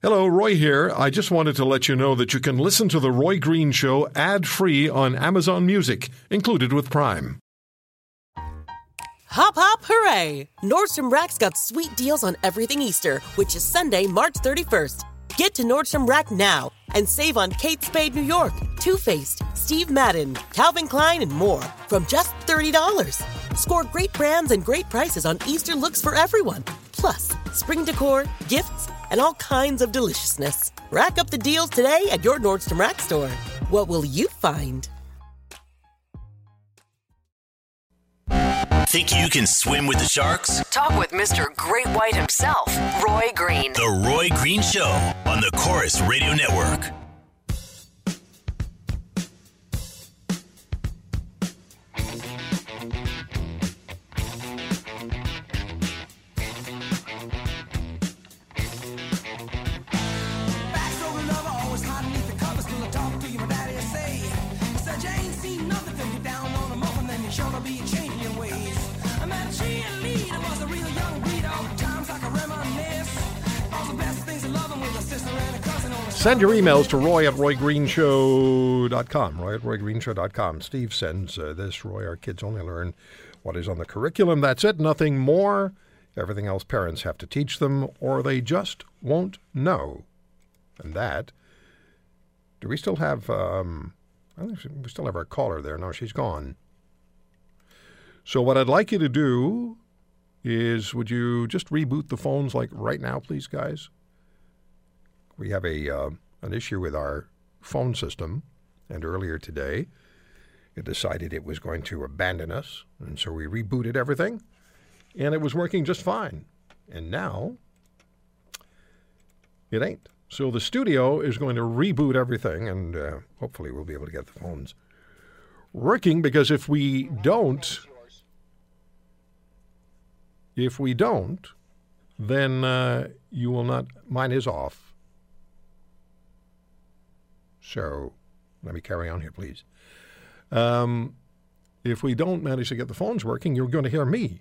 Hello, Roy here. I just wanted to let you know that you can listen to The Roy Green Show ad free on Amazon Music, included with Prime. Hop, hop, hooray! Nordstrom Rack's got sweet deals on everything Easter, which is Sunday, March 31st. Get to Nordstrom Rack now and save on Kate Spade New York, Too Faced, Steve Madden, Calvin Klein, and more from just $30. Score great brands and great prices on Easter looks for everyone. Plus, spring decor, gifts, and all kinds of deliciousness. Rack up the deals today at your Nordstrom Rack store. What will you find? Think you can swim with the sharks? Talk with Mr. Great White himself, Roy Green. The Roy Green Show on the Corus Radio Network. Send your emails to roy at roygreenshow.com. Roy at roygreenshow.com. Steve sends uh, this. Roy, our kids only learn what is on the curriculum. That's it, nothing more. Everything else parents have to teach them, or they just won't know. And that. Do we still have. Um, I think we still have our caller there. No, she's gone. So, what I'd like you to do is would you just reboot the phones like right now, please, guys? We have a uh, an issue with our phone system, and earlier today, it decided it was going to abandon us, and so we rebooted everything, and it was working just fine. And now, it ain't. So the studio is going to reboot everything, and uh, hopefully we'll be able to get the phones working. Because if we don't, if we don't, then uh, you will not. Mine is off. So let me carry on here, please. Um, if we don't manage to get the phones working, you're going to hear me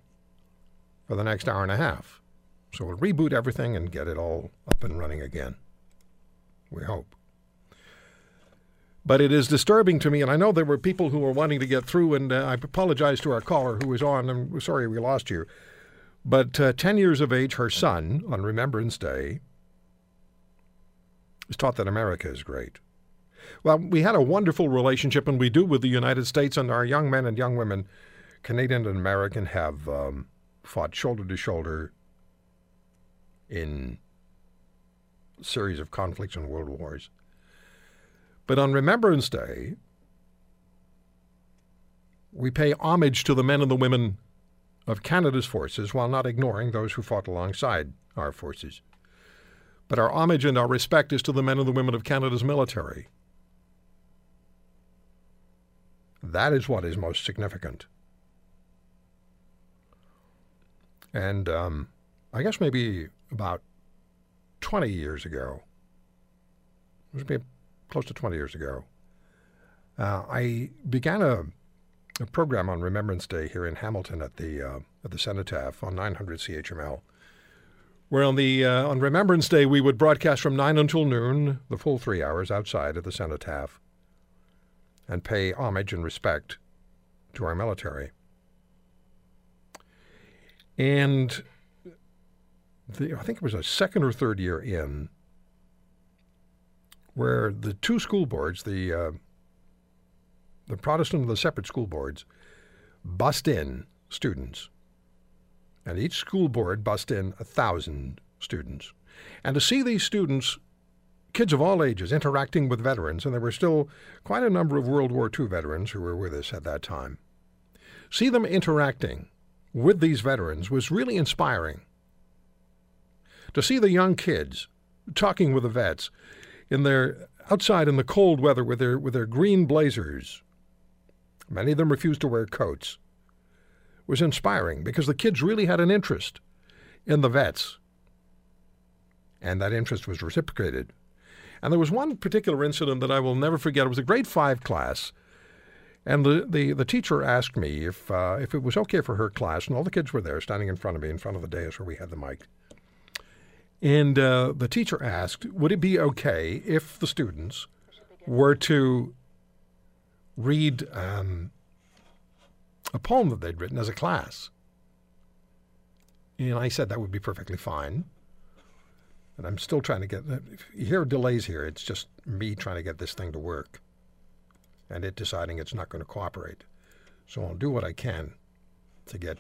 for the next hour and a half. So we'll reboot everything and get it all up and running again. We hope. But it is disturbing to me, and I know there were people who were wanting to get through, and uh, I apologize to our caller who was on, we're sorry we lost you. But uh, 10 years of age, her son, on Remembrance Day, is taught that America is great. Well, we had a wonderful relationship, and we do with the United States, and our young men and young women, Canadian and American, have um, fought shoulder to shoulder in series of conflicts and world wars. But on Remembrance Day, we pay homage to the men and the women of Canada's forces while not ignoring those who fought alongside our forces. But our homage and our respect is to the men and the women of Canada's military. That is what is most significant. And um, I guess maybe about 20 years ago, it was maybe close to 20 years ago, uh, I began a, a program on Remembrance Day here in Hamilton at the uh, at the Cenotaph on 900 CHML, where on the uh, on Remembrance Day we would broadcast from nine until noon, the full three hours outside at the Cenotaph, and pay homage and respect to our military. And the, I think it was a second or third year in where the two school boards, the uh, the Protestant and the separate school boards, bust in students, and each school board bust in a thousand students, and to see these students, kids of all ages, interacting with veterans, and there were still quite a number of World War II veterans who were with us at that time. See them interacting with these veterans was really inspiring. To see the young kids talking with the vets in their outside in the cold weather with their with their green blazers. Many of them refused to wear coats. Was inspiring because the kids really had an interest in the vets. And that interest was reciprocated. And there was one particular incident that I will never forget. It was a grade five class. And the, the, the teacher asked me if, uh, if it was okay for her class, and all the kids were there standing in front of me, in front of the dais where we had the mic. And uh, the teacher asked, would it be okay if the students were to read um, a poem that they'd written as a class? And I said that would be perfectly fine. And I'm still trying to get, if you hear delays here, it's just me trying to get this thing to work and it deciding it's not going to cooperate. So I'll do what I can to get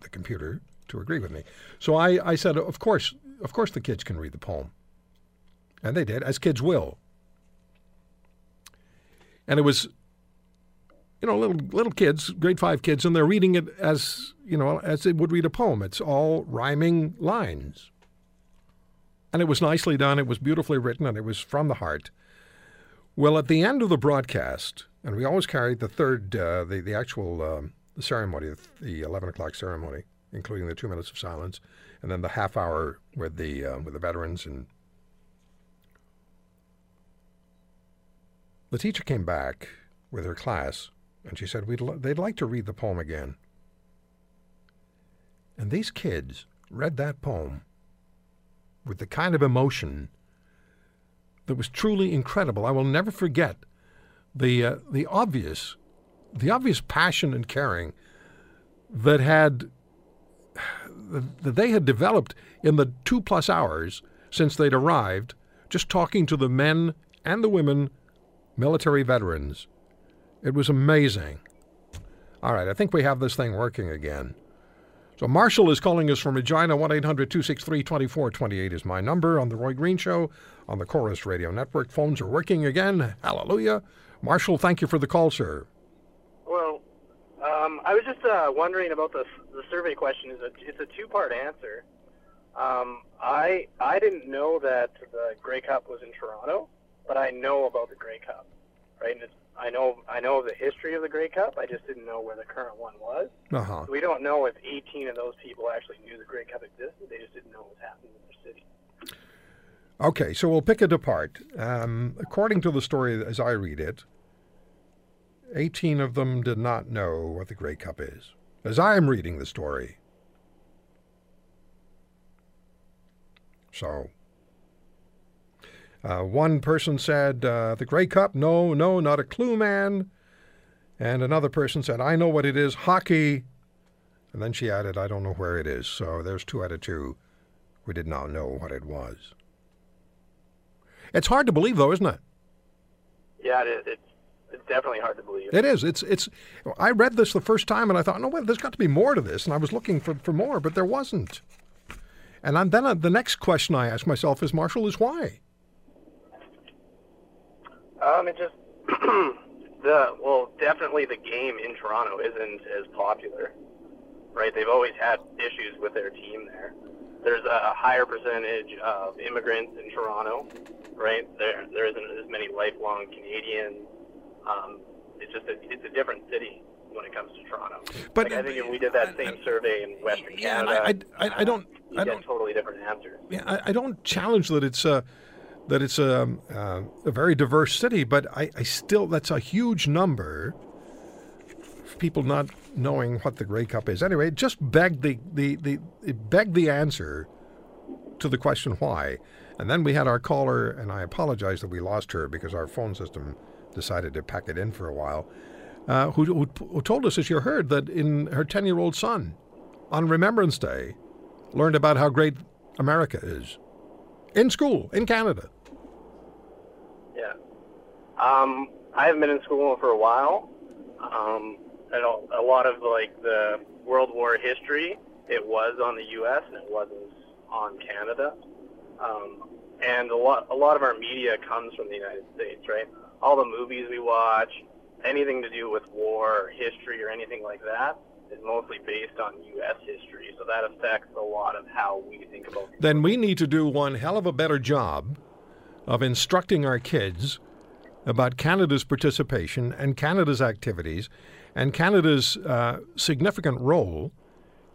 the computer to agree with me. So I, I said, of course, of course the kids can read the poem. And they did, as kids will. And it was, you know, little little kids, grade five kids, and they're reading it as, you know, as they would read a poem. It's all rhyming lines. And it was nicely done, it was beautifully written, and it was from the heart. Well, at the end of the broadcast, and we always carried the third, uh, the, the actual um, ceremony, the 11 o'clock ceremony, including the two minutes of silence, and then the half hour with the, uh, with the veterans. And the teacher came back with her class, and she said We'd l- they'd like to read the poem again. And these kids read that poem with the kind of emotion that was truly incredible. I will never forget the uh, the obvious the obvious passion and caring that had that they had developed in the two plus hours since they'd arrived, just talking to the men and the women, military veterans. It was amazing. All right, I think we have this thing working again. So Marshall is calling us from Regina. 1 800 263 2428 is my number on The Roy Green Show on the Corus Radio Network. Phones are working again. Hallelujah. Marshall, thank you for the call, sir. Well, um, I was just uh, wondering about the the survey question. Is it's a two part answer. Um, I I didn't know that the Grey Cup was in Toronto, but I know about the Grey Cup, right? And it's, I know I know the history of the Grey Cup. I just didn't know where the current one was. Uh huh. We don't know if 18 of those people actually knew the Grey Cup existed. They just didn't know what was happening in their city. Okay, so we'll pick it apart. Um, according to the story as I read it, 18 of them did not know what the Grey Cup is, as I am reading the story. So, uh, one person said, uh, The Grey Cup? No, no, not a clue, man. And another person said, I know what it is hockey. And then she added, I don't know where it is. So there's two out of two who did not know what it was. It's hard to believe, though, isn't it? Yeah, it is. It's it's definitely hard to believe. It is. It's. It's. I read this the first time, and I thought, no, wait, there's got to be more to this, and I was looking for, for more, but there wasn't. And I'm, then uh, the next question I ask myself is, Marshall, is why? Um, it just the well, definitely the game in Toronto isn't as popular, right? They've always had issues with their team there. There's a higher percentage of immigrants in Toronto, right? There there isn't as many lifelong Canadians. Um, it's just a, it's a different city when it comes to Toronto. But- like, I think if we did that same survey in Western Yeah, Canada, I- I- I- I don't- I get don't- totally different answers. Yeah, I, I don't challenge that it's a that it's a, uh, a very diverse city, but I, I still that's a huge number of people not knowing what the Grey Cup is. Anyway, it just begged the, the, the it begged the answer to the question why. And then we had our caller, and I apologize that we lost her because our phone system decided to pack it in for a while. Uh, who, who, who told us, as you heard, that in her ten-year-old son, on Remembrance Day, learned about how great America is in school in Canada. Um, I haven't been in school for a while. Um, a lot of like the World War history, it was on the U.S. and it wasn't on Canada. Um, and a lot, a lot of our media comes from the United States, right? All the movies we watch, anything to do with war or history or anything like that, is mostly based on U.S. history. So that affects a lot of how we think about. Then we need to do one hell of a better job of instructing our kids about Canada's participation and Canada's activities and Canada's uh, significant role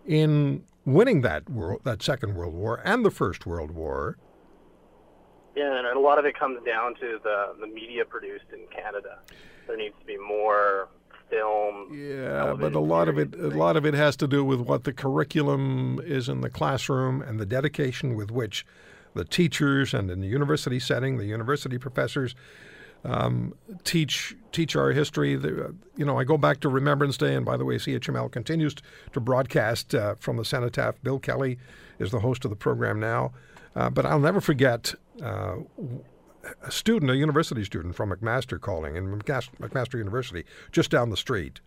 in winning that world, that Second World War and the First World War. Yeah, and a lot of it comes down to the the media produced in Canada. There needs to be more film. Yeah, but a lot of it, a lot of it has to do with what the curriculum is in the classroom and the dedication with which the teachers and in the university setting, the university professors um, teach teach our history. The, you know, I go back to Remembrance Day, and by the way, CHML continues to broadcast uh, from the cenotaph. Bill Kelly is the host of the program now, uh, but I'll never forget. Uh, a student, a university student from McMaster calling in McMaster, McMaster University, just down the street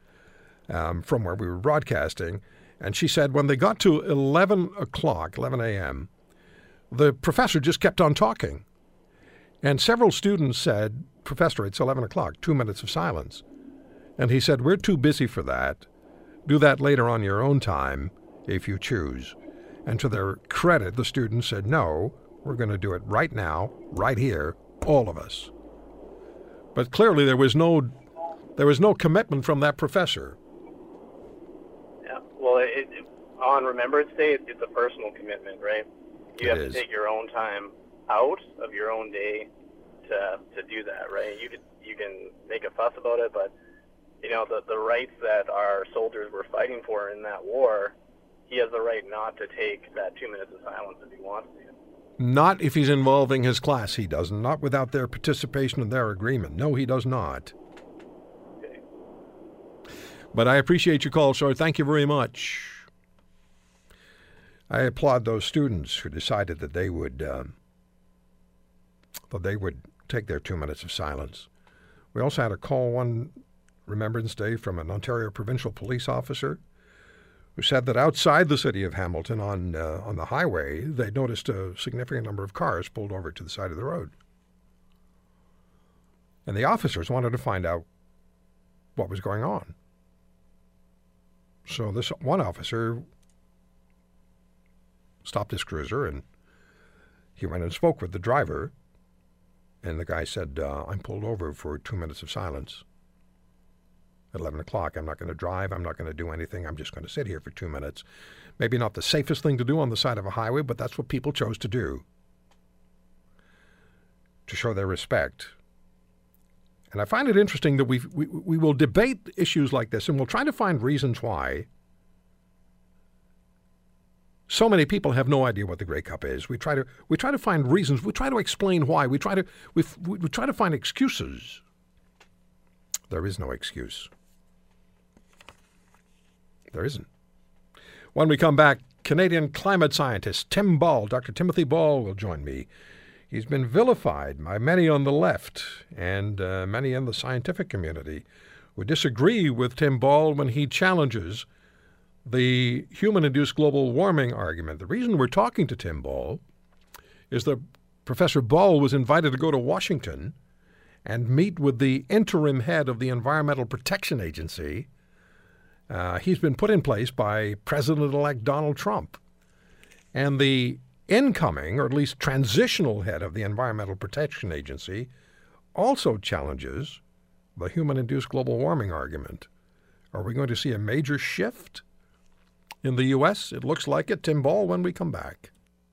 um, from where we were broadcasting. And she said when they got to 11 o'clock, 11 a.m., the professor just kept on talking. And several students said, Professor, it's 11 o'clock, two minutes of silence. And he said, We're too busy for that. Do that later on your own time if you choose. And to their credit, the students said, No, we're going to do it right now, right here, all of us. But clearly there was no there was no commitment from that professor. Yeah. Well, it, it, on Remembrance Day, it's a personal commitment, right? You It have is. to take your own time out of your own day to to do that, right? You can you can make a fuss about it, but you know the the rights that our soldiers were fighting for in that war, he has the right not to take that two minutes of silence if he wants to. Not if he's involving his class, he doesn't. Not without their participation and their agreement. No, he does not. Okay. But I appreciate your call, sir. Thank you very much. I applaud those students who decided that they would um, that they would take their two minutes of silence. We also had a call one Remembrance Day from an Ontario provincial police officer who said that outside the city of Hamilton on uh, on the highway they noticed a significant number of cars pulled over to the side of the road. And the officers wanted to find out what was going on. So this one officer stopped his cruiser and he went and spoke with the driver. And the guy said, uh, I'm pulled over for two minutes of silence. At 11 o'clock, I'm not going to drive. I'm not going to do anything. I'm just going to sit here for two minutes. Maybe not the safest thing to do on the side of a highway, but that's what people chose to do to show their respect. And I find it interesting that we we we will debate issues like this, and we'll try to find reasons why. So many people have no idea what the Grey Cup is. We try to we try to find reasons. We try to explain why. We try to we we try to find excuses. There is no excuse. There isn't. When we come back, Canadian climate scientist Tim Ball, Dr. Timothy Ball, will join me. He's been vilified by many on the left and uh, many in the scientific community who disagree with Tim Ball when he challenges the human induced global warming argument. The reason we're talking to Tim Ball is that Professor Ball was invited to go to Washington and meet with the interim head of the Environmental Protection Agency. Uh, he's been put in place by President elect Donald Trump. And the incoming, or at least transitional head of the Environmental Protection Agency also challenges the human induced global warming argument. Are we going to see a major shift in the U.S.? It looks like it. Tim Ball when we come back.